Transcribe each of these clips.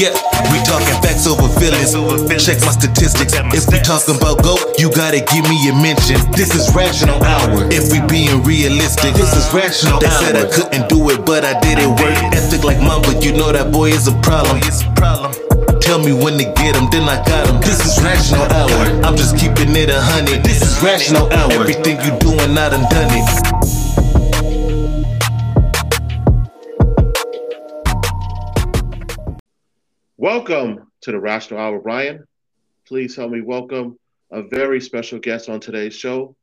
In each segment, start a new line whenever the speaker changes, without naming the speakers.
Yeah, we talking facts over feelings. Check my statistics. If we talking about go, you gotta give me a mention. This is rational hour. If we being realistic, this is rational. They said I couldn't do it, but I did it. Work ethic like mine, but you know that boy is a problem. It's a problem. Tell me when to get him, then I got him. This is rational hour. I'm just keeping it a hundred. This is rational hour. Everything you doing, I done done it.
Welcome to the Rational Hour, Ryan. Please help me welcome a very special guest on today's show,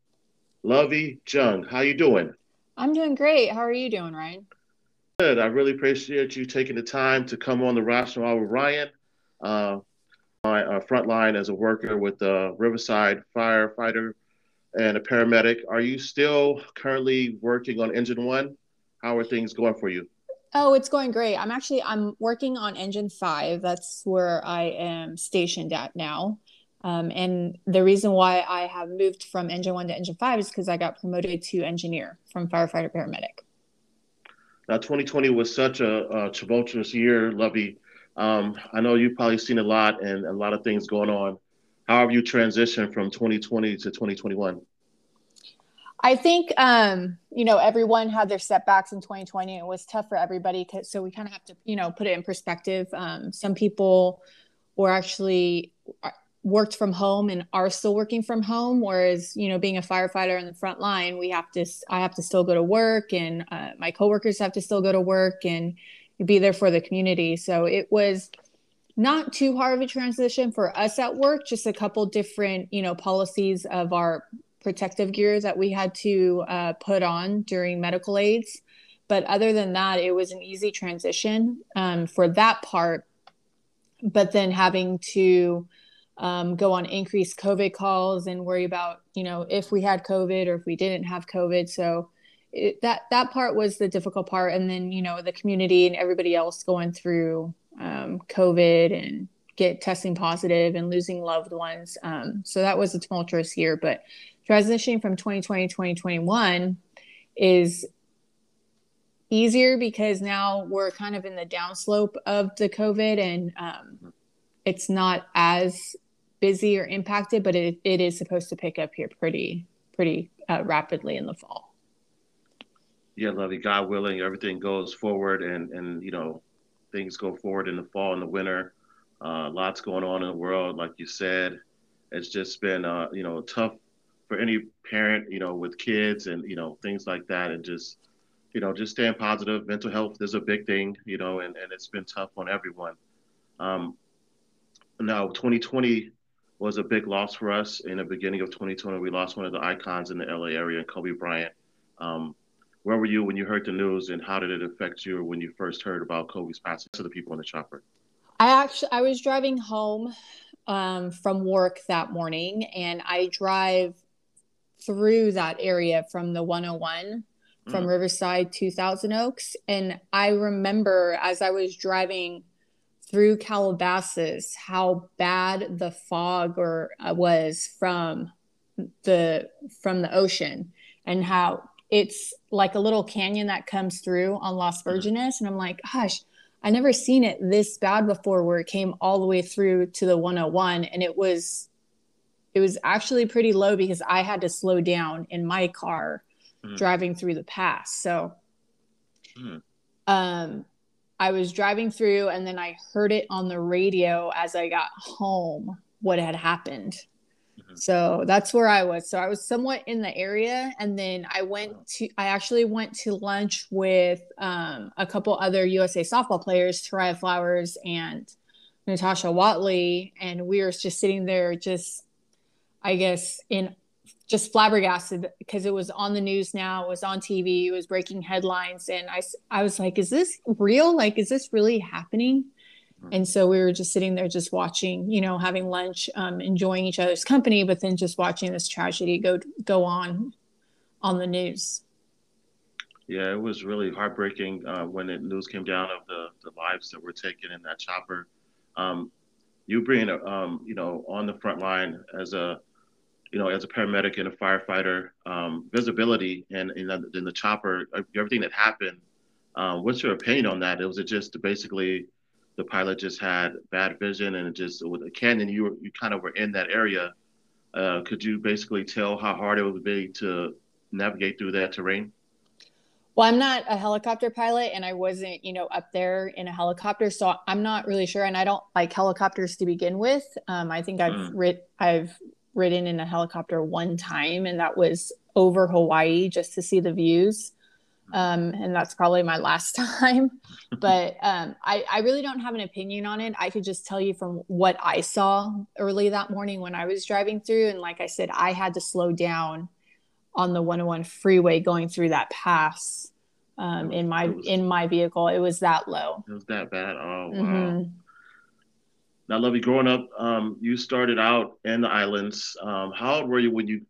Lovey Jung. How you doing?
I'm doing great. How are you doing, Ryan?
Good. I really appreciate you taking the time to come on the Rational Hour, Ryan. Uh, my uh, front line as a worker with the Riverside firefighter and a paramedic. Are you still currently working on Engine One? How are things going for you?
Oh, it's going great. I'm actually I'm working on engine five. That's where I am stationed at now. Um, and the reason why I have moved from engine one to engine five is because I got promoted to engineer from firefighter paramedic.
Now, 2020 was such a, a tumultuous year, Lovey. Um, I know you've probably seen a lot and a lot of things going on. How have you transitioned from 2020 to 2021?
I think um, you know everyone had their setbacks in 2020. It was tough for everybody, so we kind of have to you know put it in perspective. Um, some people were actually uh, worked from home and are still working from home, whereas you know being a firefighter in the front line, we have to I have to still go to work, and uh, my coworkers have to still go to work and be there for the community. So it was not too hard of a transition for us at work. Just a couple different you know policies of our protective gear that we had to uh, put on during medical aids. But other than that, it was an easy transition um, for that part. But then having to um, go on increased COVID calls and worry about, you know, if we had COVID or if we didn't have COVID. So it, that that part was the difficult part. And then, you know, the community and everybody else going through um, COVID and get testing positive and losing loved ones. Um, so that was a tumultuous year. But transitioning from 2020 to 2021 is easier because now we're kind of in the downslope of the COVID and um, it's not as busy or impacted, but it, it is supposed to pick up here pretty pretty uh, rapidly in the fall.
Yeah, Lovey, God willing, everything goes forward and and you know things go forward in the fall and the winter. Uh, lots going on in the world, like you said. It's just been uh, you know tough for any parent, you know, with kids and you know things like that, and just you know just staying positive. Mental health is a big thing, you know, and and it's been tough on everyone. Um, now, 2020 was a big loss for us. In the beginning of 2020, we lost one of the icons in the LA area, Kobe Bryant. Um, where were you when you heard the news, and how did it affect you when you first heard about Kobe's passing to the people in the chopper?
I actually I was driving home um, from work that morning, and I drive through that area from the 101 from mm. Riverside to Thousand Oaks. And I remember as I was driving through Calabasas how bad the fog or uh, was from the from the ocean and how it's like a little canyon that comes through on Las Virgenes and I'm like gosh I never seen it this bad before where it came all the way through to the 101 and it was it was actually pretty low because I had to slow down in my car mm. driving through the pass. So mm. um, I was driving through and then I heard it on the radio as I got home what had happened. So that's where I was. So I was somewhat in the area. And then I went to, I actually went to lunch with um, a couple other USA softball players, Tairia Flowers and Natasha Watley. And we were just sitting there, just I guess, in just flabbergasted because it was on the news now, it was on TV, it was breaking headlines. And I, I was like, is this real? Like, is this really happening? Mm-hmm. And so we were just sitting there, just watching, you know, having lunch, um, enjoying each other's company, but then just watching this tragedy go go on on the news.
Yeah, it was really heartbreaking uh, when the news came down of the, the lives that were taken in that chopper. Um, you being, um, you know, on the front line as a you know, as a paramedic and a firefighter, um, visibility and in the, the, chopper, uh, everything that happened. Um, what's your opinion on that? Was it just basically the pilot just had bad vision and it just with a canyon, you were, you kind of were in that area. Uh, could you basically tell how hard it would be to navigate through that terrain?
Well, I'm not a helicopter pilot and I wasn't, you know, up there in a helicopter. So I'm not really sure. And I don't like helicopters to begin with. Um, I think I've mm. writ- I've ridden in a helicopter one time and that was over Hawaii just to see the views. Um, and that's probably my last time. but um, I, I really don't have an opinion on it. I could just tell you from what I saw early that morning when I was driving through. And like I said, I had to slow down on the 101 freeway going through that pass um, in my was, in my vehicle. It was that low.
It was that bad. Oh wow. Mm-hmm. Now, Lovey, growing up, um, you started out in the islands. Um, how old were you when you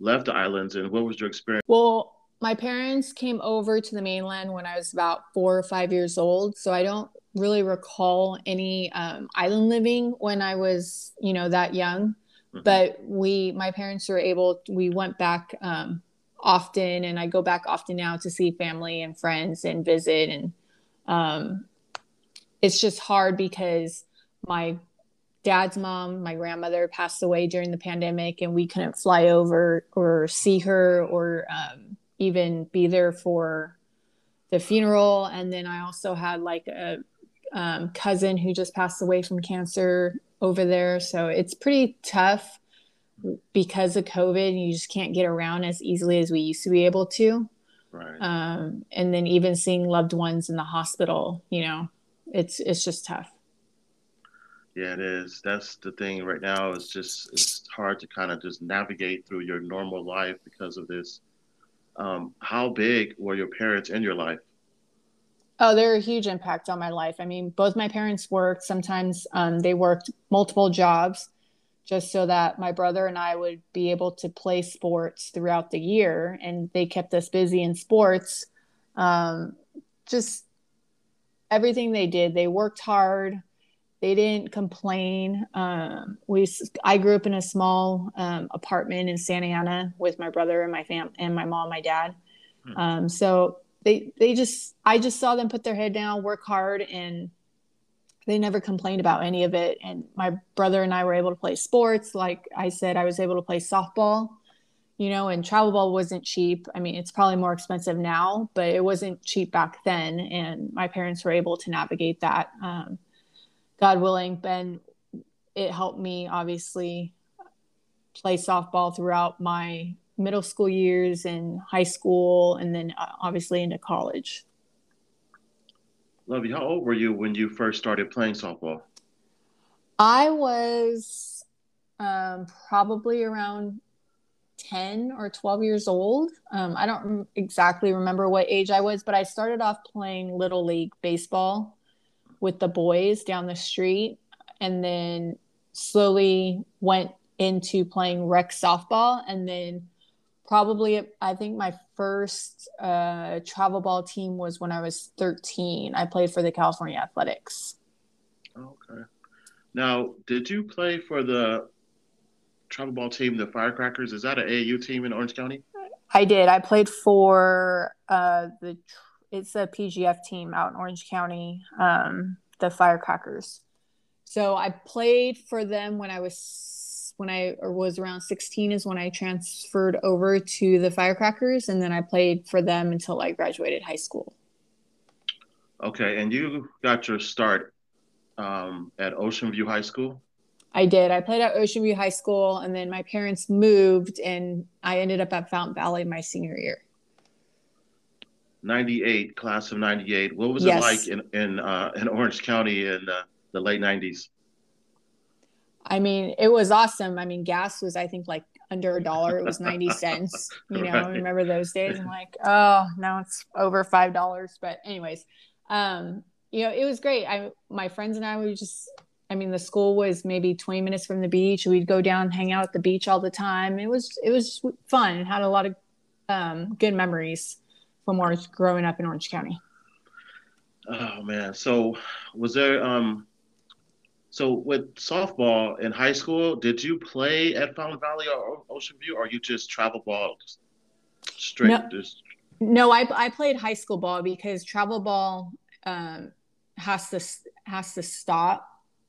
left the islands, and what was your experience?
Well, my parents came over to the mainland when I was about four or five years old, so I don't really recall any um, island living when I was, you know, that young. Mm-hmm. But we, my parents were able. We went back um, often, and I go back often now to see family and friends and visit. And um, it's just hard because my dad's mom, my grandmother, passed away during the pandemic, and we couldn't fly over or see her or um, even be there for the funeral. And then I also had like a um, cousin who just passed away from cancer over there. So it's pretty tough because of COVID. You just can't get around as easily as we used to be able to. Right. Um, and then even seeing loved ones in the hospital, you know, it's it's just tough.
Yeah, it is. That's the thing right now. It's just it's hard to kind of just navigate through your normal life because of this. Um, how big were your parents in your life?
Oh, they're a huge impact on my life. I mean, both my parents worked. Sometimes um, they worked multiple jobs just so that my brother and I would be able to play sports throughout the year. And they kept us busy in sports. Um, just everything they did, they worked hard. They didn't complain. Um, we, I grew up in a small um, apartment in Santa Ana with my brother and my fam and my mom, my dad. Hmm. Um, so they they just I just saw them put their head down, work hard, and they never complained about any of it. And my brother and I were able to play sports. Like I said, I was able to play softball, you know, and travel ball wasn't cheap. I mean, it's probably more expensive now, but it wasn't cheap back then. And my parents were able to navigate that. Um, God willing, Ben, it helped me obviously play softball throughout my middle school years and high school, and then uh, obviously into college.
Lovey, how old were you when you first started playing softball?
I was um, probably around 10 or 12 years old. Um, I don't exactly remember what age I was, but I started off playing Little League baseball with the boys down the street and then slowly went into playing rec softball. And then probably i think my first uh, travel ball team was when i was 13 i played for the california athletics.
Okay. Now did you play for the travel ball team the firecrackers? Is that an aau team in orange county?
I did. I played for uh, the it's a pgf team out in orange county um, the firecrackers so i played for them when i was when I was around 16 is when I transferred over to the Firecrackers, and then I played for them until I graduated high school.
Okay, and you got your start um, at Ocean View High School.
I did. I played at Ocean View High School, and then my parents moved, and I ended up at Fountain Valley my senior year.
98 class of 98 what was yes. it like in in, uh, in orange county in uh, the late 90s
I mean, it was awesome. I mean, gas was, I think, like under a dollar. It was 90 cents. You know, right. remember those days? I'm like, oh, now it's over $5. But, anyways, um, you know, it was great. I, my friends and I we just, I mean, the school was maybe 20 minutes from the beach. We'd go down, hang out at the beach all the time. It was, it was fun. It had a lot of um, good memories from Orange, growing up in Orange County.
Oh man. So was there, um, So with softball in high school, did you play at Fountain Valley or Ocean View, or you just travel ball straight?
No,
just...
no I, I played high school ball because travel ball um, has to has to stop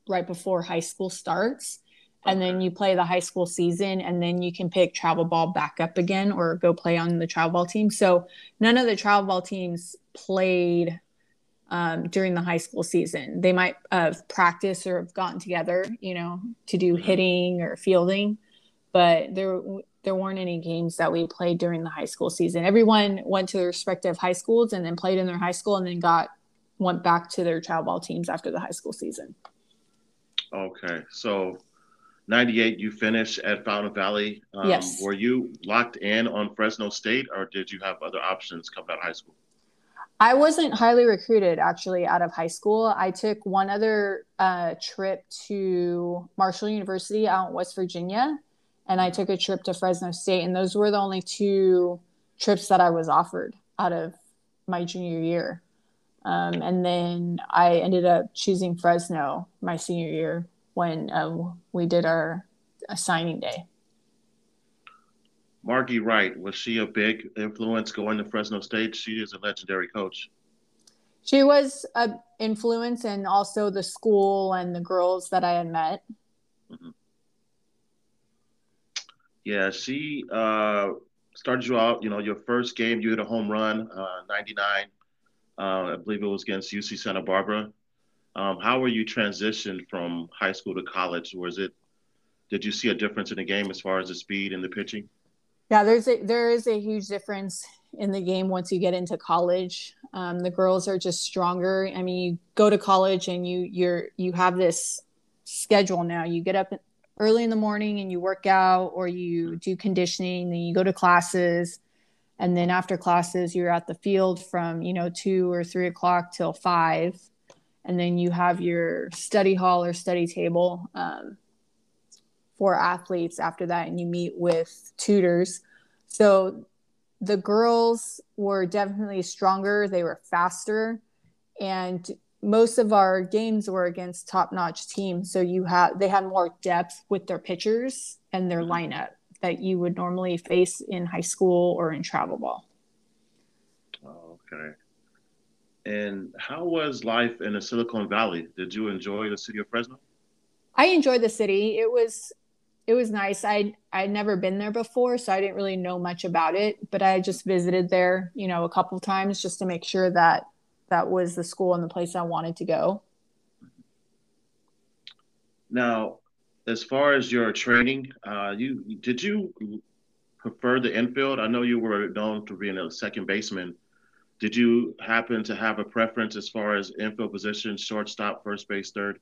right before high school starts and then you play the high school season and then you can pick travel ball back up again or go play on the travel ball team. So none of the travel ball teams played um, during the high school season. They might have practiced or have gotten together you know to do mm-hmm. hitting or fielding but there there weren't any games that we played during the high school season. Everyone went to their respective high schools and then played in their high school and then got went back to their travel ball teams after the high school season.
Okay so 98 you finished at fountain valley.
Um, yes.
were you locked in on fresno state or did you have other options coming out of high school?
I wasn't highly recruited actually out of high school. I took one other uh, trip to marshall university out in west virginia and i took a trip to fresno state and those were the only two trips that i was offered out of my junior year. Um, and then i ended up choosing fresno my senior year when uh, we did our signing day.
Margie Wright, was she a big influence going to Fresno State? She is a legendary coach.
She was an influence and also the school and the girls that I had met. Mm-hmm.
Yeah, she uh, started you out, you know, your first game, you hit a home run, uh, 99. Uh, I believe it was against UC Santa Barbara. Um, how were you transitioned from high school to college? Was it did you see a difference in the game as far as the speed and the pitching?
Yeah, there's a there is a huge difference in the game once you get into college. Um, the girls are just stronger. I mean, you go to college and you you're you have this schedule now. You get up early in the morning and you work out or you do conditioning, then you go to classes, and then after classes you're at the field from you know two or three o'clock till five and then you have your study hall or study table um, for athletes after that and you meet with tutors. So the girls were definitely stronger they were faster and most of our games were against top-notch teams. So you have they had more depth with their pitchers and their lineup that you would normally face in high school or in travel ball.
Okay and how was life in the Silicon Valley? Did you enjoy the city of Fresno?
I enjoyed the city. It was it was nice. I I'd never been there before, so I didn't really know much about it. But I just visited there, you know, a couple times just to make sure that that was the school and the place I wanted to go.
Now, as far as your training, uh, you did you prefer the infield? I know you were known for being a second baseman. Did you happen to have a preference as far as infield position, shortstop, first base, third?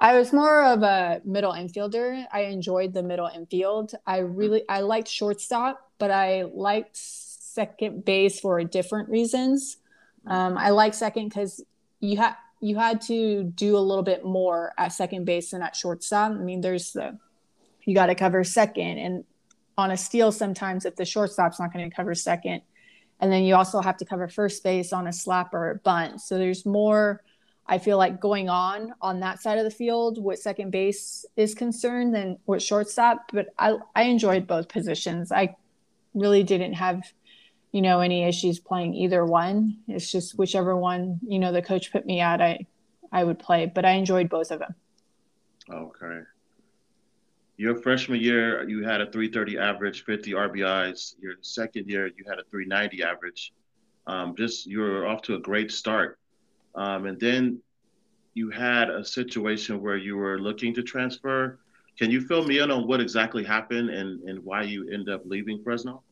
I was more of a middle infielder. I enjoyed the middle infield. I really I liked shortstop, but I liked second base for different reasons. Um, I like second because you had you had to do a little bit more at second base than at shortstop. I mean, there's the you got to cover second, and on a steal, sometimes if the shortstop's not going to cover second, and then you also have to cover first base on a slap or a bunt. So there's more, I feel like, going on on that side of the field with second base is concerned than with shortstop. But I, I enjoyed both positions. I really didn't have, you know, any issues playing either one. It's just whichever one, you know, the coach put me at, I, I would play. But I enjoyed both of them.
Okay. Your freshman year, you had a 330 average, 50 RBIs. Your second year, you had a 390 average. Um, just you were off to a great start. Um, and then you had a situation where you were looking to transfer. Can you fill me in on what exactly happened and, and why you end up leaving Fresno?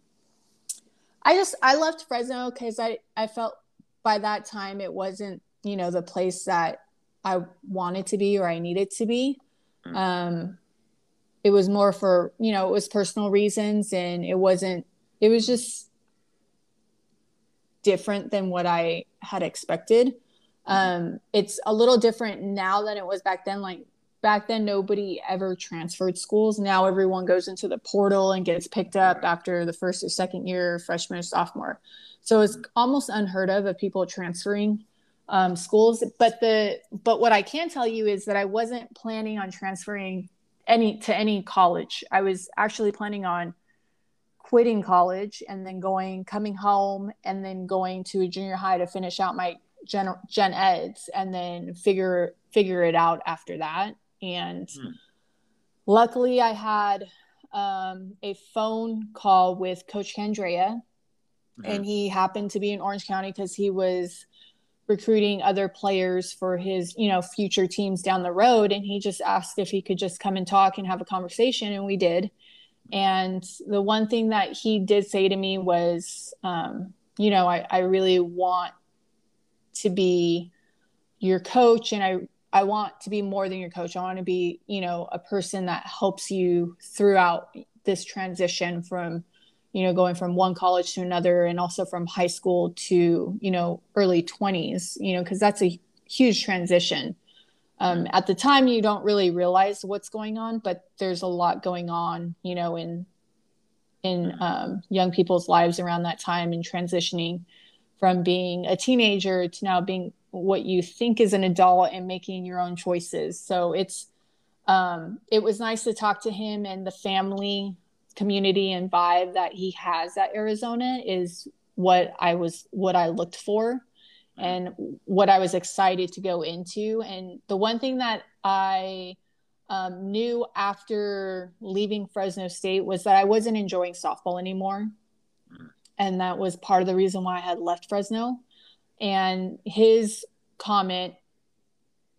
I just I left Fresno because I I felt by that time it wasn't you know the place that I wanted to be or I needed to be. Mm. Um, it was more for you know it was personal reasons and it wasn't it was just different than what i had expected. Um it's a little different now than it was back then. Like back then nobody ever transferred schools. Now everyone goes into the portal and gets picked up after the first or second year freshman or sophomore. So it's almost unheard of of people transferring um, schools. But the but what I can tell you is that I wasn't planning on transferring any to any college. I was actually planning on quitting college and then going coming home and then going to a junior high to finish out my gen, gen eds and then figure figure it out after that. And hmm. luckily, I had um, a phone call with Coach Candrea, mm-hmm. and he happened to be in Orange County because he was recruiting other players for his you know future teams down the road. And he just asked if he could just come and talk and have a conversation and we did. And the one thing that he did say to me was um, you know I, I really want to be your coach and i i want to be more than your coach. I want to be you know a person that helps you throughout this transition from you know going from one college to another and also from high school to you know early 20s you know because that's a huge transition. Um, at the time you don't really realize what's going on but there's a lot going on you know in in um, young people's lives around that time and transitioning from being a teenager to now being what you think is an adult and making your own choices. So it's um, it was nice to talk to him and the family community and vibe that he has at Arizona is what I was what I looked for and what I was excited to go into. And the one thing that I um, knew after leaving Fresno State was that I wasn't enjoying softball anymore. And that was part of the reason why I had left Fresno. And his comment,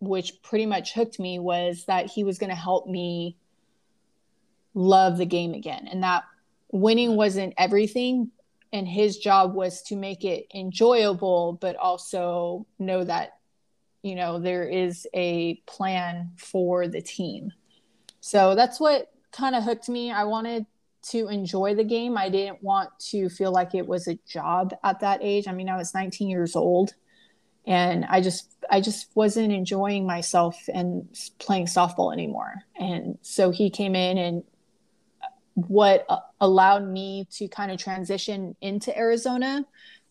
which pretty much hooked me, was that he was going to help me love the game again. And that winning wasn't everything and his job was to make it enjoyable but also know that you know there is a plan for the team. So that's what kind of hooked me. I wanted to enjoy the game. I didn't want to feel like it was a job at that age. I mean i was 19 years old and i just i just wasn't enjoying myself and playing softball anymore. And so he came in and what uh, allowed me to kind of transition into Arizona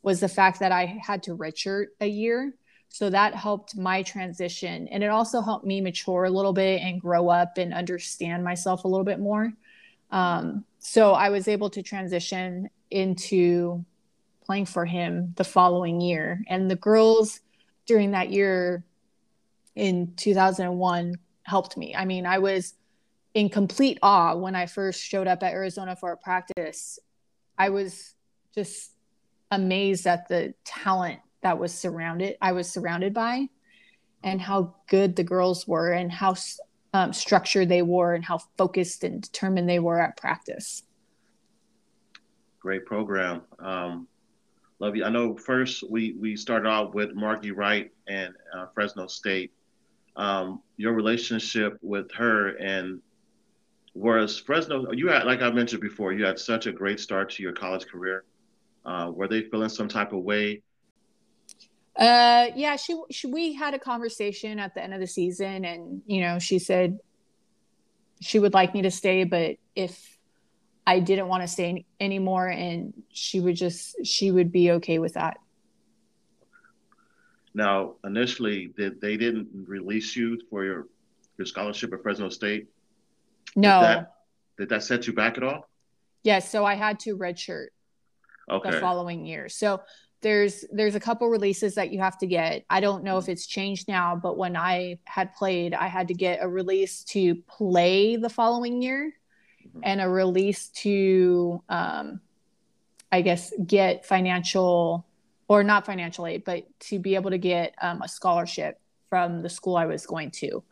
was the fact that I had to redshirt a year. So that helped my transition. And it also helped me mature a little bit and grow up and understand myself a little bit more. Um, so I was able to transition into playing for him the following year. And the girls during that year in 2001 helped me. I mean, I was in complete awe when I first showed up at Arizona for a practice. I was just amazed at the talent that was surrounded I was surrounded by and how good the girls were and how um, structured they were and how focused and determined they were at practice.
Great program. Um, Lovey. I know first we, we started out with Margie Wright and uh, Fresno State. Um, your relationship with her and Whereas Fresno, you had, like I mentioned before, you had such a great start to your college career. Uh, were they feeling some type of way?
Uh, yeah, she, she, we had a conversation at the end of the season, and you know, she said she would like me to stay, but if I didn't want to stay any, anymore, and she would just, she would be okay with that.
Now, initially, did they didn't release you for your your scholarship at Fresno State?
No.
Did that, did that set you back at all?
Yes. So I had to redshirt okay. the following year. So there's there's a couple releases that you have to get. I don't know if it's changed now, but when I had played, I had to get a release to play the following year mm-hmm. and a release to um, I guess get financial or not financial aid, but to be able to get um, a scholarship from the school I was going to.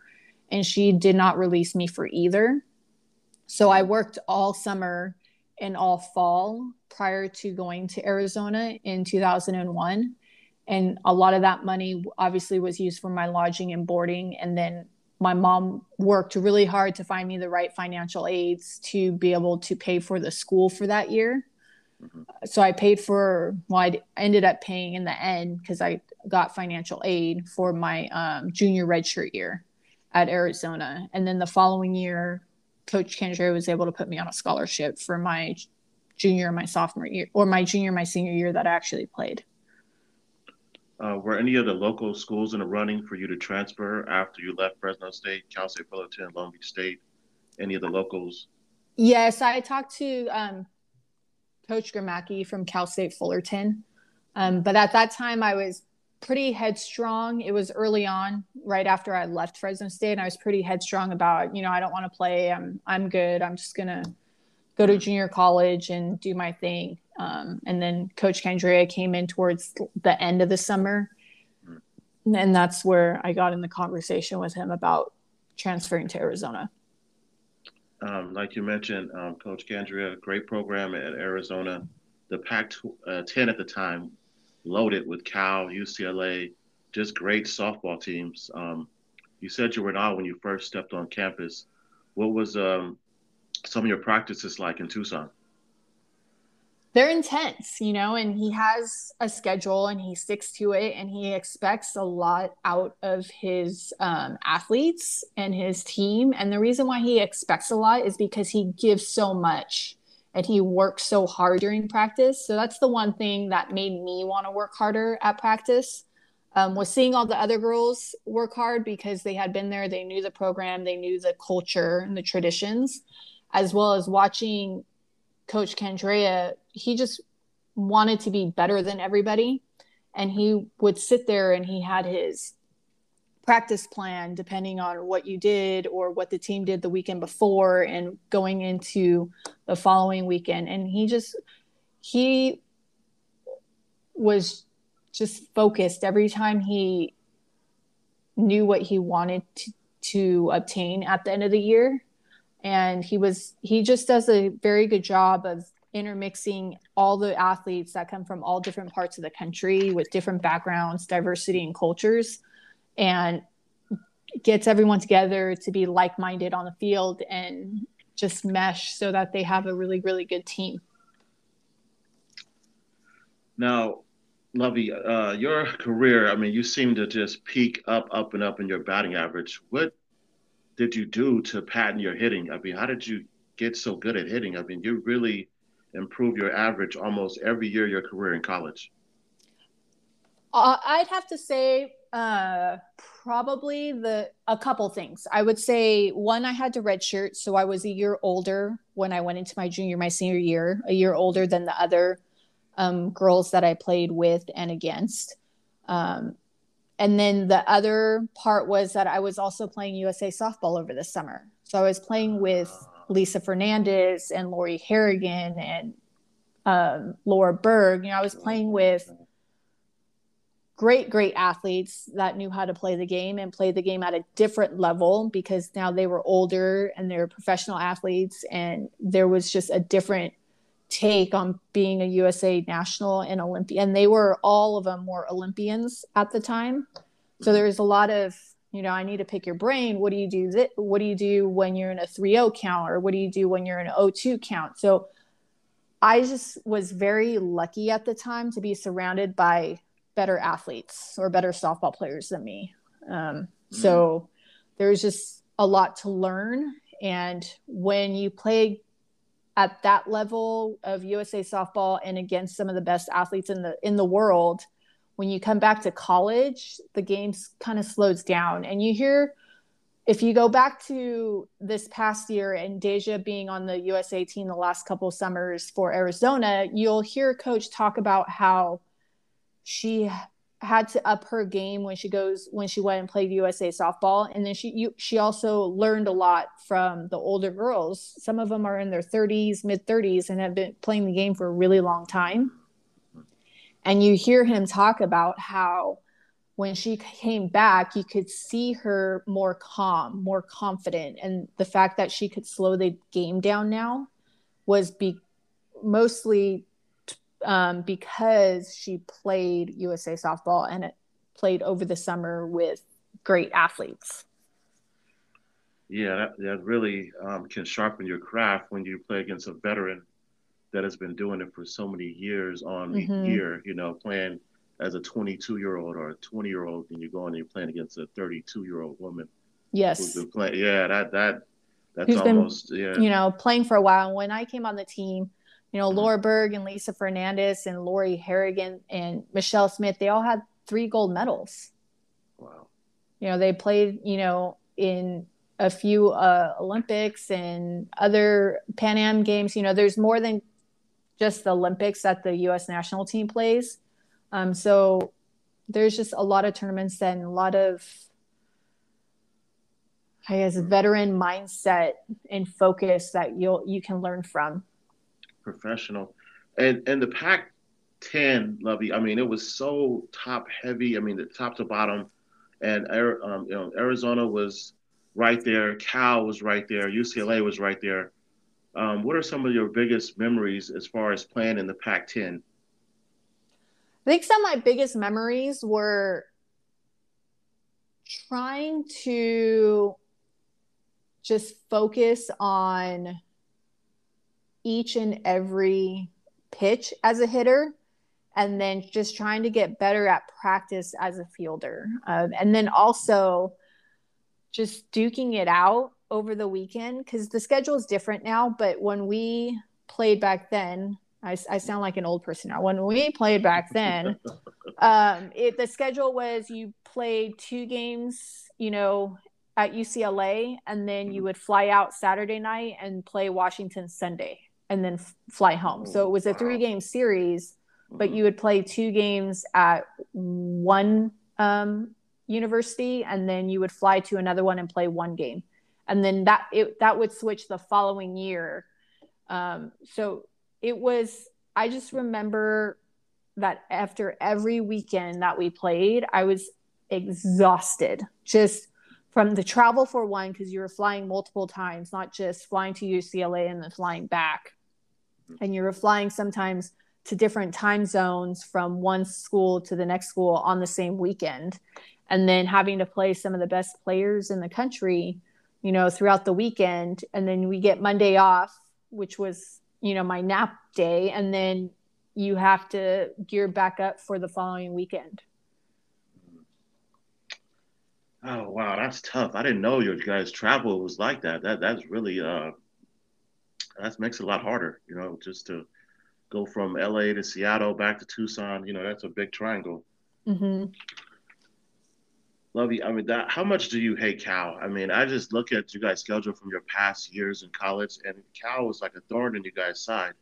And she did not release me for either. So I worked all summer and all fall prior to going to Arizona in 2001. And a lot of that money obviously was used for my lodging and boarding. And then my mom worked really hard to find me the right financial aids to be able to pay for the school for that year. Mm-hmm. So I paid for, well, I ended up paying in the end because I got financial aid for my um, junior redshirt year at Arizona. And then the following year, Coach Candrea was able to put me on a scholarship for my junior, my sophomore year, or my junior, my senior year that I actually played.
Uh, were any of the local schools in the running for you to transfer after you left Fresno State, Cal State Fullerton, Long Beach State? Any of the locals?
Yes, I talked to um, Coach Gromacki from Cal State Fullerton. Um, but at that time, I was pretty headstrong. It was early on, right after I left Fresno State, and I was pretty headstrong about, you know, I don't want to play. I'm I'm good. I'm just gonna go to junior college and do my thing. Um, and then Coach Candrea came in towards the end of the summer. And that's where I got in the conversation with him about transferring to Arizona.
Um, like you mentioned, um, Coach Candrea, great program at Arizona. The Pac uh, 10 at the time, loaded with Cal, UCLA, just great softball teams. Um, you said you were not when you first stepped on campus. What was um, some of your practices like in Tucson?
they're intense, you know, and he has a schedule and he sticks to it and he expects a lot out of his um, athletes and his team. And the reason why he expects a lot is because he gives so much and he works so hard during practice. So that's the one thing that made me want to work harder at practice. Um, was seeing all the other girls work hard because they had been there, they knew the program, they knew the culture and the traditions, as well as watching Coach Candrea, he just wanted to be better than everybody. And he would sit there and he had his practice plan depending on what you did or what the team did the weekend before and going into the following weekend. And he just, he was just focused every time he knew what he wanted to, to obtain at the end of the year and he was he just does a very good job of intermixing all the athletes that come from all different parts of the country with different backgrounds diversity and cultures and gets everyone together to be like-minded on the field and just mesh so that they have a really really good team
now lovey uh, your career i mean you seem to just peak up up and up in your batting average what did you do to patent your hitting? I mean, how did you get so good at hitting? I mean, you really improve your average almost every year of your career in college.
Uh, I'd have to say uh, probably the a couple things. I would say one, I had to redshirt, so I was a year older when I went into my junior, my senior year, a year older than the other um, girls that I played with and against. Um, and then the other part was that I was also playing USA softball over the summer. So I was playing with Lisa Fernandez and Lori Harrigan and um, Laura Berg. You know, I was playing with great, great athletes that knew how to play the game and play the game at a different level because now they were older and they're professional athletes. And there was just a different take on being a USA national and Olympian. And they were all of them were Olympians at the time. So there was a lot of, you know, I need to pick your brain. What do you do? Th- what do you do when you're in a 3-0 count or what do you do when you're in an 0-2 count? So I just was very lucky at the time to be surrounded by better athletes or better softball players than me. Um, mm. So there was just a lot to learn. And when you play at that level of USA softball and against some of the best athletes in the in the world, when you come back to college, the game kind of slows down. And you hear if you go back to this past year and Dejah being on the USA team the last couple summers for Arizona, you'll hear coach talk about how she had to up her game when she goes when she went and played USA softball. And then she you, she also learned a lot from the older girls. Some of them are in their 30s mid 30s and have been playing the game for a really long time. And you hear him talk about how when she came back you could see her more calm more confident. And the fact that she could slow the game down now was be mostly um, because she played USA softball and it played over the summer with great athletes.
Yeah, that, that really um, can sharpen your craft when you play against a veteran that has been doing it for so many years on mm-hmm. year, you know, playing as a 22 year old or a 20 year old and you're going and you're playing against a 32 year old woman.
Yes.
Who's been playing. Yeah, that, that, that's who's almost,
been,
yeah.
you know, playing for a while. And when I came on the team, you know, Laura Berg and Lisa Fernandez and Lori Harrigan and Michelle Smith, they all had three gold medals.
Wow.
You know, they played, you know, in a few uh, Olympics and other Pan Am games. You know, there's more than just the Olympics that the U.S. national team plays. Um, so there's just a lot of tournaments and a lot of, I guess, veteran mindset and focus that you'll you can learn from.
Professional, and and the Pac 10, Lovey. I mean, it was so top heavy. I mean, the top to bottom, and um, you know, Arizona was right there. Cal was right there. UCLA was right there. Um, what are some of your biggest memories as far as playing in the Pac 10?
I think some of my biggest memories were trying to just focus on each and every pitch as a hitter and then just trying to get better at practice as a fielder. Um, and then also just duking it out over the weekend because the schedule is different now but when we played back then I, I sound like an old person now when we played back then um, it, the schedule was you played two games you know at ucla and then you would fly out saturday night and play washington sunday and then f- fly home so it was a three game series but mm-hmm. you would play two games at one um, university and then you would fly to another one and play one game and then that it, that would switch the following year um, so it was i just remember that after every weekend that we played i was exhausted just from the travel for one because you were flying multiple times not just flying to ucla and then flying back. And you were flying sometimes to different time zones from one school to the next school on the same weekend. And then having to play some of the best players in the country you know throughout the weekend. And then we get monday off which was you know my nap day. And then you have to gear back up for the following weekend.
Oh wow. That's tough. I didn't know your guys travel was like that. That that's really uh that makes it a lot harder you know just to go from la to seattle back to tucson you know that's a big triangle
mm-hmm.
Lovey, I mean, that, how much do you hate Cal? I mean, I just look at you guys' schedule from your past years in college, and Cal was like a thorn in you guys' side.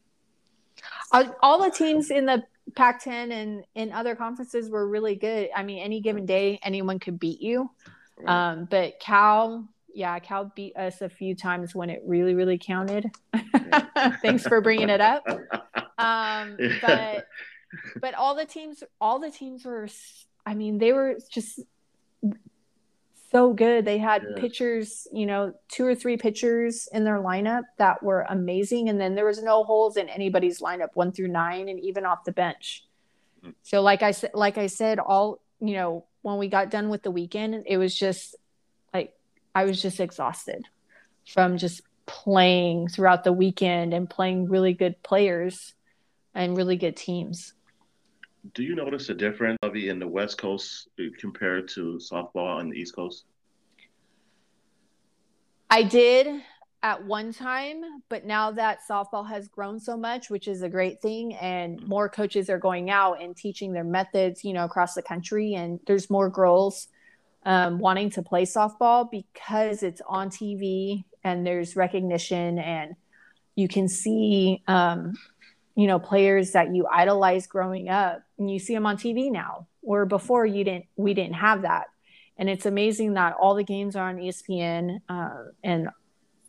All the teams in the Pac 10 and in other conferences were really good. I mean, any given day, anyone could beat you. Right. Um, but Cal, yeah, Cal beat us a few times when it really, really counted. Thanks for bringing it up. Um, but but all the teams, all the teams were. I mean, they were just so good. They had yeah. pitchers, you know, two or three pitchers in their lineup that were amazing. And then there was no holes in anybody's lineup, one through nine, and even off the bench. Mm-hmm. So like I said, like I said, all you know, when we got done with the weekend, it was just I was just exhausted from just playing throughout the weekend and playing really good players and really good teams
do you notice a difference in the West Coast compared to softball on the East Coast?
I did at one time, but now that softball has grown so much, which is a great thing, and mm-hmm. more coaches are going out and teaching their methods, you know, across the country, and there's more girls um, wanting to play softball because it's on TV and there's recognition and you can see um, you know players that you idolized growing up and you see them on tv now or before you didn't we didn't have that. And it's amazing that all the games are on espn uh, and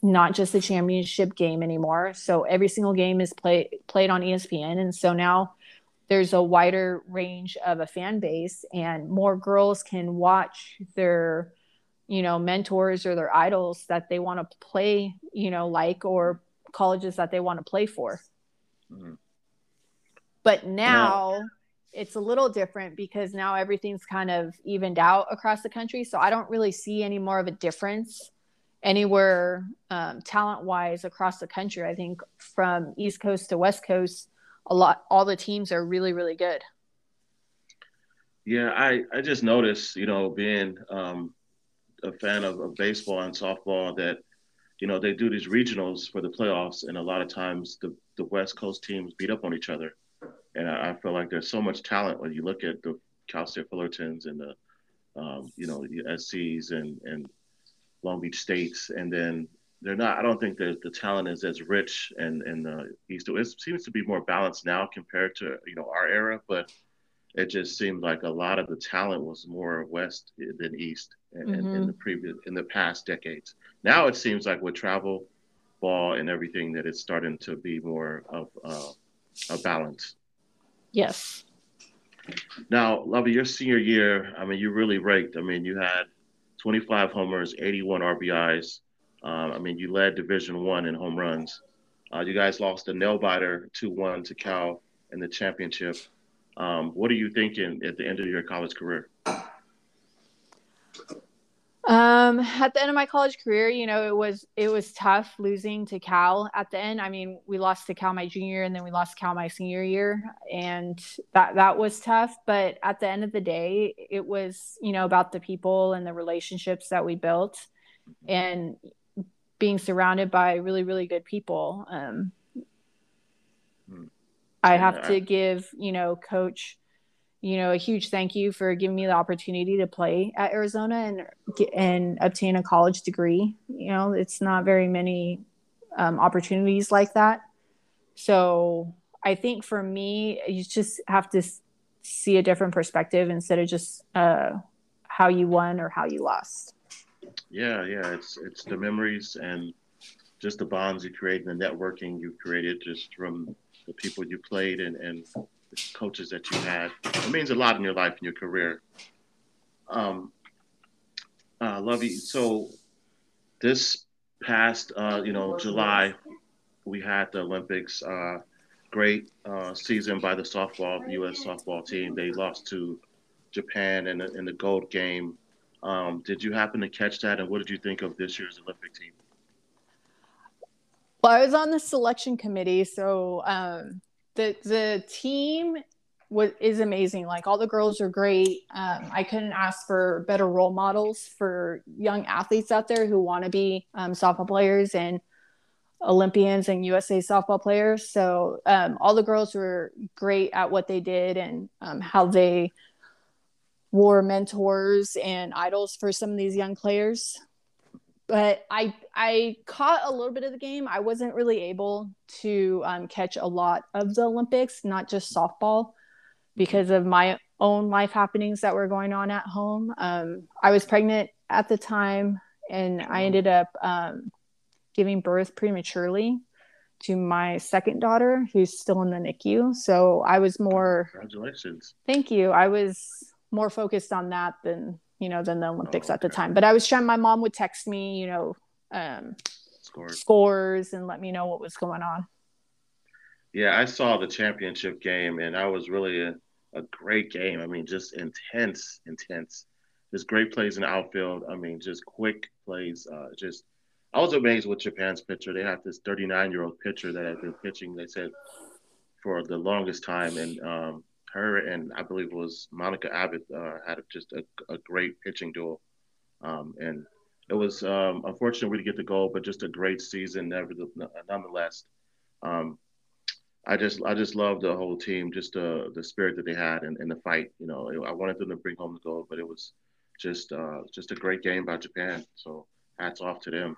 not just the championship game anymore. So every single game is play, played on espn and so now there's a wider range of a fan base and more girls can watch their you know mentors or their idols that they want to play you know like or colleges that they want to play for Mm-hmm. But now it's a little different because now everything's kind of evened out across the country. So I don't really see any more of a difference anywhere um, talent wise across the country. I think from East Coast to West Coast, a lot, all the teams are really, really good.
Yeah, I, I just noticed, you know, being um, a fan of, of baseball and softball that you know, they do these regionals for the playoffs, and a lot of times the, the West Coast teams beat up on each other. And I, I feel like there's so much talent when you look at the Cal State Fullertons and the um, you know the SCs and and Long Beach States, and then they're not. I don't think that the talent is as rich and in the East. It seems to be more balanced now compared to you know our era, but it just seemed like a lot of the talent was more west than east in, mm-hmm. in, in the mm-hmm. previous in the past decades. Now it seems like with travel ball and everything that it's starting to be more of uh, a balance.
Yes.
Now, Lovey, your senior year, I mean, you really raked. I mean, you had 25 homers, 81 RBIs. Um, I mean, you led Division One in home runs. Uh, you guys lost a nail biter 2-1 to Cal in the championship. Um, what are you thinking at the end of your college career?
Um, at the end of my college career, you know, it was it was tough losing to Cal at the end. I mean, we lost to Cal my junior and then we lost Cal my senior year, and that that was tough. But at the end of the day, it was you know about the people and the relationships that we built, and being surrounded by really really good people. Um, hmm. I have to give you know Coach you know, a huge thank you for giving me the opportunity to play at Arizona and and obtain a college degree. You know, it's not very many um, opportunities like that. So I think for me, you just have to see a different perspective instead of just uh, how you won or how you lost.
Yeah, yeah, it's it's the memories and just the bonds you create and the networking you created just from the people you played and and coaches that you had. It means a lot in your life and your career. Um, uh, Lovey. So this past, uh, you know, July, we had the Olympics. Uh, great uh, season by the softball U.S. softball team. They lost to Japan in the, in the gold game. Um, did you happen to catch that? And what did you think of this year's Olympic team?
Well, I was on the selection committee, so um, the the team was is amazing. Like all the girls are great. Um, I couldn't ask for better role models for young athletes out there who want to be um, softball players and Olympians and USA softball players. So um, all the girls were great at what they did and um, how they were mentors and idols for some of these young players but I I caught a little bit of the game. I wasn't really able to um, catch a lot of the Olympics, not just softball, because of my own life happenings that were going on at home. Um, I was pregnant at the time, and I ended up um, giving birth prematurely to my second daughter, who's still in the NICU. So I was more.
Congratulations.
Thank you. I was more focused on that than you know, than the Olympics oh, okay. at the time. But I was trying, my mom would text me, you know, um, scores. scores and let me know what was going on.
Yeah, I saw the championship game and that was really a, a great game. I mean, just intense, intense. Just great plays in the outfield. I mean, just quick plays. Uh, just, I was amazed with Japan's pitcher. They have this 39 year old pitcher that had been pitching, they said, for the longest time. And um, her and I believe it was Monica Abbott uh, had just a, a, great pitching duel, um, and it was um, unfortunate we didn't get the goal, but just a great season nonetheless. Um, I just I just love the whole team, just uh, the spirit that they had in, in the fight. You know, I wanted them to bring home the gold, but it was just uh, just a great game by Japan. So hats off to them.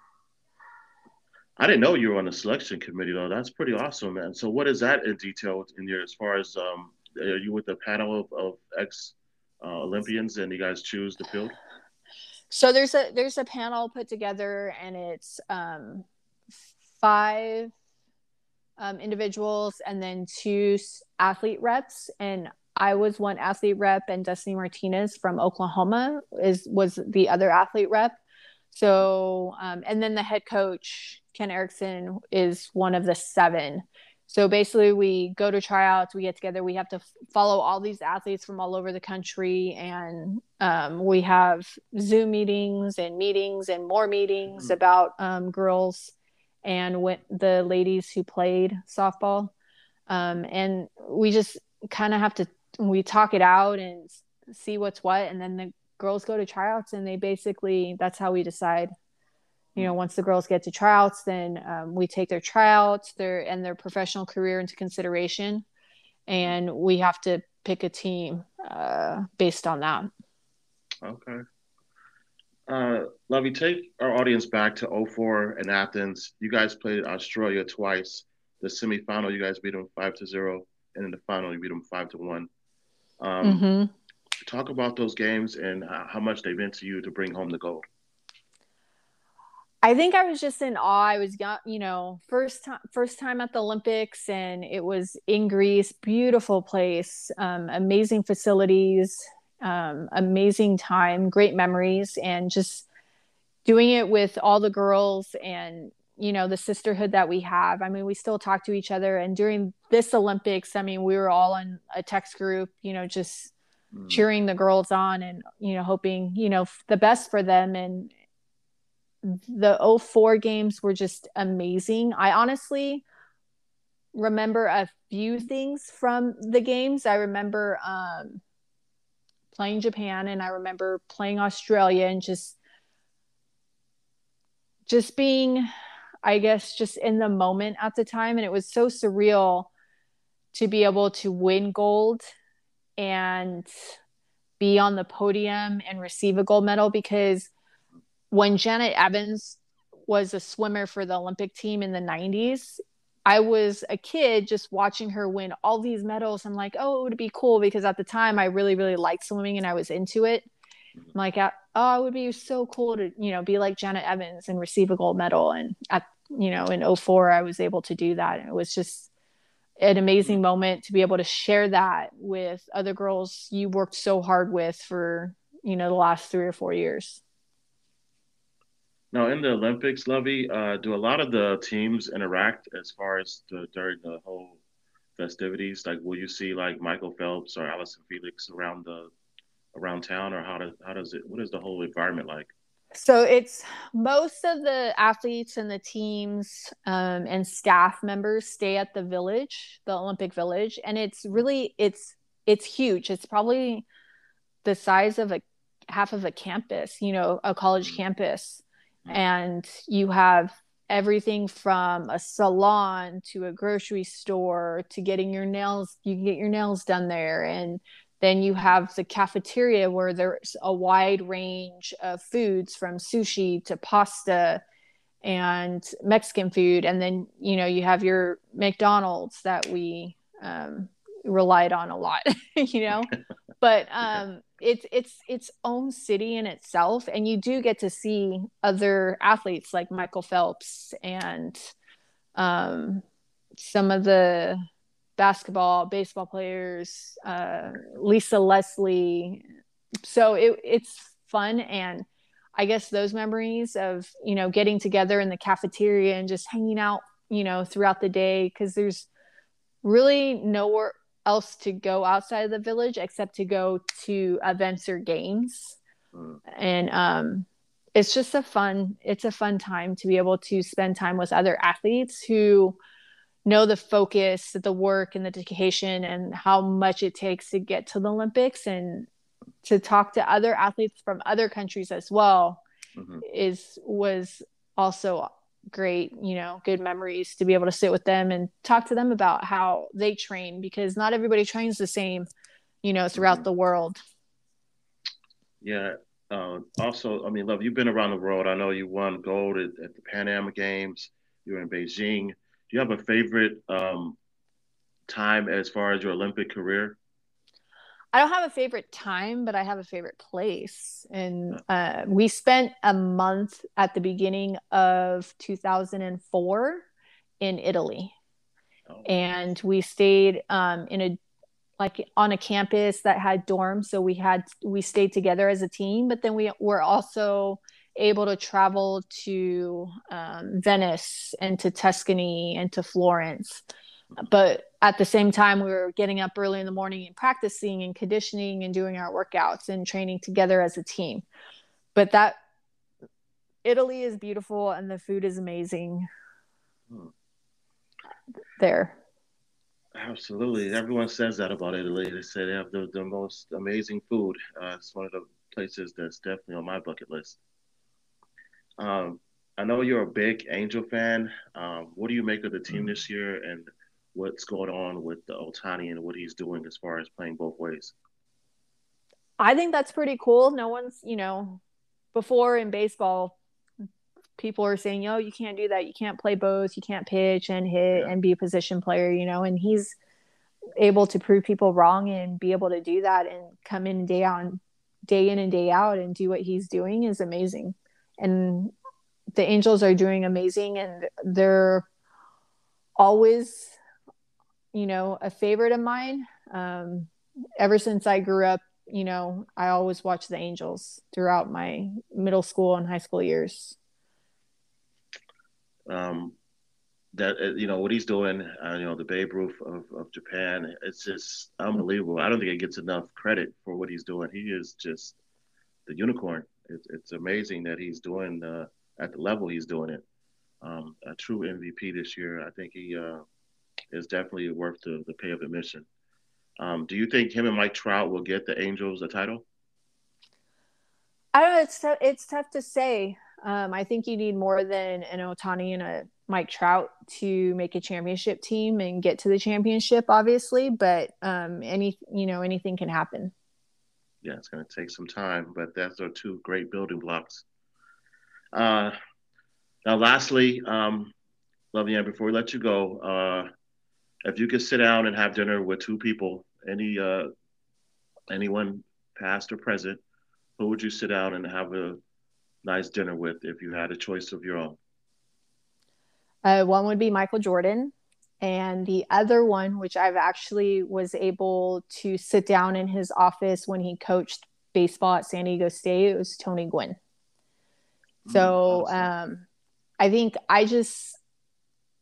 I didn't know you were on the selection committee though. That's pretty awesome, man. So what is that in detail in your as far as um, are you with a panel of, of ex uh, Olympians and you guys choose the field?
So there's a there's a panel put together and it's um, five um, individuals and then two athlete reps and I was one athlete rep and Destiny Martinez from Oklahoma is was the other athlete rep. So um, and then the head coach Ken Erickson is one of the seven so basically, we go to tryouts, we get together, we have to f- follow all these athletes from all over the country, and um, we have Zoom meetings and meetings and more meetings mm-hmm. about um, girls and with the ladies who played softball. Um, and we just kind of have to we talk it out and see what's what, and then the girls go to tryouts, and they basically that's how we decide you know once the girls get to tryouts then um, we take their tryouts their and their professional career into consideration and we have to pick a team uh, based on that.
Okay. Uh, Lovey, take our audience back to 04 in Athens. You guys played Australia twice. The semifinal, you guys beat them five to zero, and in the final, you beat them five to one. Um, mm-hmm. Talk about those games and how much they meant to you to bring home the gold.
I think I was just in awe. I was young, you know, first time first time at the Olympics, and it was in Greece. Beautiful place, um, amazing facilities, um, amazing time, great memories, and just doing it with all the girls and you know the sisterhood that we have. I mean, we still talk to each other, and during this Olympics, I mean, we were all in a text group, you know, just mm. cheering the girls on and you know hoping you know the best for them and the 04 games were just amazing. I honestly remember a few things from the games. I remember um, playing Japan and I remember playing Australia and just just being I guess just in the moment at the time and it was so surreal to be able to win gold and be on the podium and receive a gold medal because when Janet Evans was a swimmer for the Olympic team in the 90s, I was a kid just watching her win all these medals. I'm like, oh, it would be cool because at the time I really, really liked swimming and I was into it. I'm like, uh, oh, it would be so cool to, you know, be like Janet Evans and receive a gold medal. And at, you know, in 04, I was able to do that. And it was just an amazing mm-hmm. moment to be able to share that with other girls you worked so hard with for, you know, the last three or four years.
Now, in the Olympics, Lovey, uh, do a lot of the teams interact as far as the, during the whole festivities? Like, will you see like Michael Phelps or Allyson Felix around the around town, or how does how does it? What is the whole environment like?
So it's most of the athletes and the teams um, and staff members stay at the village, the Olympic Village, and it's really it's it's huge. It's probably the size of a half of a campus, you know, a college mm-hmm. campus and you have everything from a salon to a grocery store to getting your nails you can get your nails done there. And then you have the cafeteria where there's a wide range of foods from sushi to pasta and mexican food. And then you know you have your mcdonald's that we um, relied on a lot you know but um it's it's its own city in itself and you do get to see other athletes like michael phelps and um some of the basketball baseball players uh lisa leslie. So it, it's fun and i guess those memories of you know getting together in the cafeteria and just hanging out you know throughout the day because there's really nowhere else to go outside of the village except to go to events or games. Mm. And um, it's just a fun, it's a fun time to be able to spend time with other athletes who know the focus, the work, and the dedication, and how much it takes to get to the Olympics, and to talk to other athletes from other countries as well mm-hmm. is was also great, you know, good memories to be able to sit with them and talk to them about how they train because not everybody trains the same, you know, throughout mm-hmm. the world.
Yeah. Uh, also, I mean, love, you've been around the world. I know you won gold at, at the Pan Am Games. You were in Beijing. Do you have a favorite um, time as far as your Olympic career?
I don't have a favorite time, but I have a favorite place. And uh, we spent a month at the beginning of 2004 in Italy. Oh. And we stayed um, in a like on a campus that had dorms so we had we stayed together as a team but then we were also able to travel to um, venice and to tuscany and to florence but at the same time we were getting up early in the morning and practicing and conditioning and doing our workouts and training together as a team. But that italy is beautiful and the food is amazing hmm. there.
Absolutely. Everyone says that about italy. They say they have the, the most amazing food. Uh, it's one of the places that's definitely on my bucket list. Um, i know you're a big angel fan. Um, what do you make of the team hmm. this year and what's going on with the Ohtani and what he's doing as far as playing both ways.
I think that's pretty cool. No one's, you know, before in baseball, people are saying, "Yo, you can't do that. You can't play both. You can't pitch and hit yeah. and be a position player." You know, and he's able to prove people wrong and be able to do that and come in day on day in and day out and do what he's doing is amazing. And the Angels are doing amazing and they're always, you know, a favorite of mine. Um, ever since I grew up, you know, I always watched the Angels throughout my middle school and high school years.
Um, that uh, you know what he's doing, uh, you know, the Babe Ruth of, of Japan, it's just unbelievable. I don't think it gets enough credit for what he's doing. He is just the unicorn. It, it's amazing that he's doing uh, at the level he's doing it. Um, a true MVP this year. I think he uh, is definitely worth the, the pay of admission. Um, do you think him and Mike Trout will get the Angels a title?
I don't know. It's t- it's tough to say. Um, I think you need more than an Ohtani and a Mike Trout to make a championship team and get to the championship, obviously. But um, any you know anything can happen.
Yeah, it's going to take some time, but that's are two great building blocks. Uh, now, lastly, um, Lovey before we let you go, uh, if you could sit down and have dinner with two people, any uh, anyone past or present, who would you sit down and have a nice dinner with if you had a choice of your own?
Uh, one would be Michael Jordan, and the other one, which I've actually was able to sit down in his office when he coached baseball at San Diego State, it was Tony Gwynn. Mm, so um, I think I just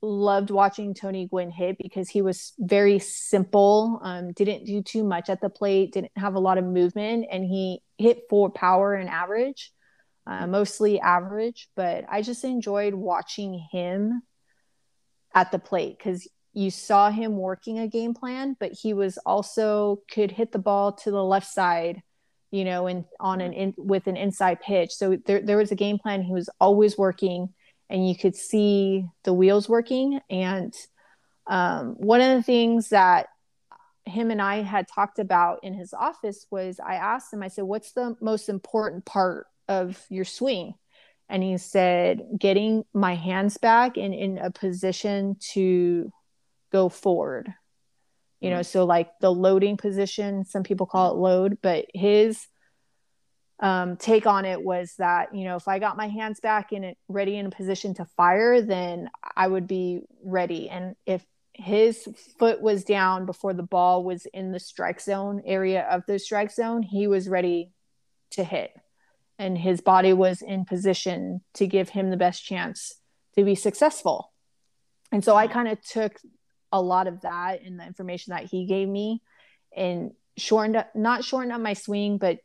loved watching Tony Gwynn hit because he was very simple, um, didn't do too much at the plate, didn't have a lot of movement, and he hit for power and average, uh, mostly average. But I just enjoyed watching him at the plate because you saw him working a game plan, but he was also could hit the ball to the left side, you know, and on an in with an inside pitch. So there there was a game plan he was always working and you could see the wheels working. And um, one of the things that him and I had talked about in his office was I asked him, I said, What's the most important part of your swing? And he said, Getting my hands back and in a position to go forward. You know, mm-hmm. so like the loading position, some people call it load, but his um, take on it was that you know if I got my hands back in it ready in a position to fire, then I would be ready. And if his foot was down before the ball was in the strike zone area of the strike zone, he was ready to hit, and his body was in position to give him the best chance to be successful. And so I kind of took a lot of that and the information that he gave me and shortened up, not shortened up my swing, but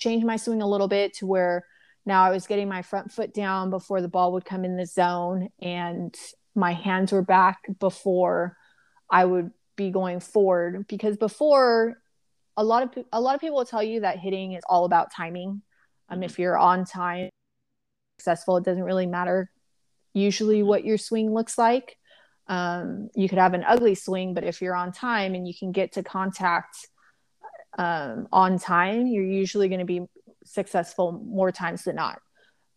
changed my swing a little bit to where now I was getting my front foot down before the ball would come in the zone and my hands were back before I would be going forward because before a lot of a lot of people will tell you that hitting is all about timing. Um, if you're on time, successful, it doesn't really matter usually what your swing looks like. Um, you could have an ugly swing, but if you're on time and you can get to contact um, on time, you're usually going to be successful more times than not.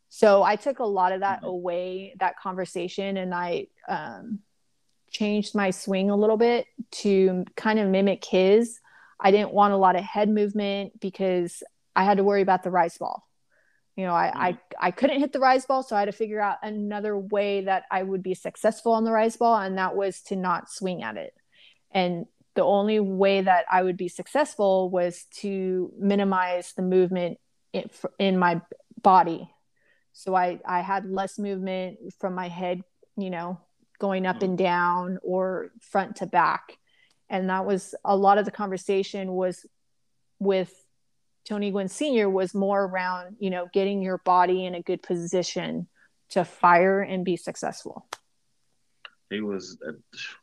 So I took a lot of that mm-hmm. away, that conversation, and I um, changed my swing a little bit to kind of mimic his. I didn't want a lot of head movement because I had to worry about the rise ball. You know, I, mm-hmm. I I couldn't hit the rise ball, so I had to figure out another way that I would be successful on the rise ball, and that was to not swing at it. And the only way that I would be successful was to minimize the movement in, in my body. So I, I had less movement from my head, you know, going up and down or front to back. And that was a lot of the conversation was with Tony Gwynn Sr. was more around, you know, getting your body in a good position to fire and be successful.
He was, uh,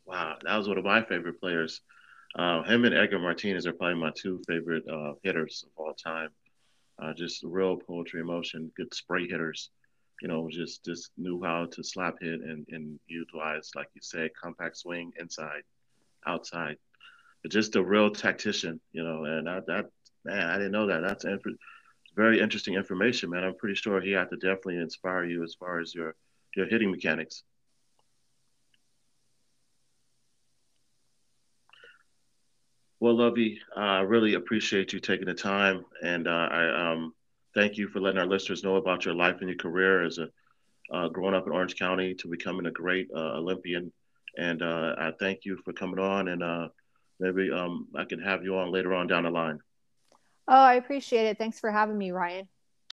wow, that was one of my favorite players uh, him and Edgar Martinez are probably my two favorite uh, hitters of all time. Uh, just real poetry emotion, good spray hitters. You know, just just knew how to slap hit and, and utilize, like you said, compact swing inside. outside. But just a real tactician, you know, and that, that man, I didn't know that. That's inf- very interesting information, man. I'm pretty sure he had to definitely inspire you as far as your your hitting mechanics. Well, Lovey, I really appreciate you taking the time, and uh, I um, thank you for letting our listeners know about your life and your career as a uh, growing up in Orange County to becoming a great uh, Olympian. And uh, I thank you for coming on, and uh, maybe um, I can have you on later on down the line.
Oh, I appreciate it. Thanks for having me, Ryan.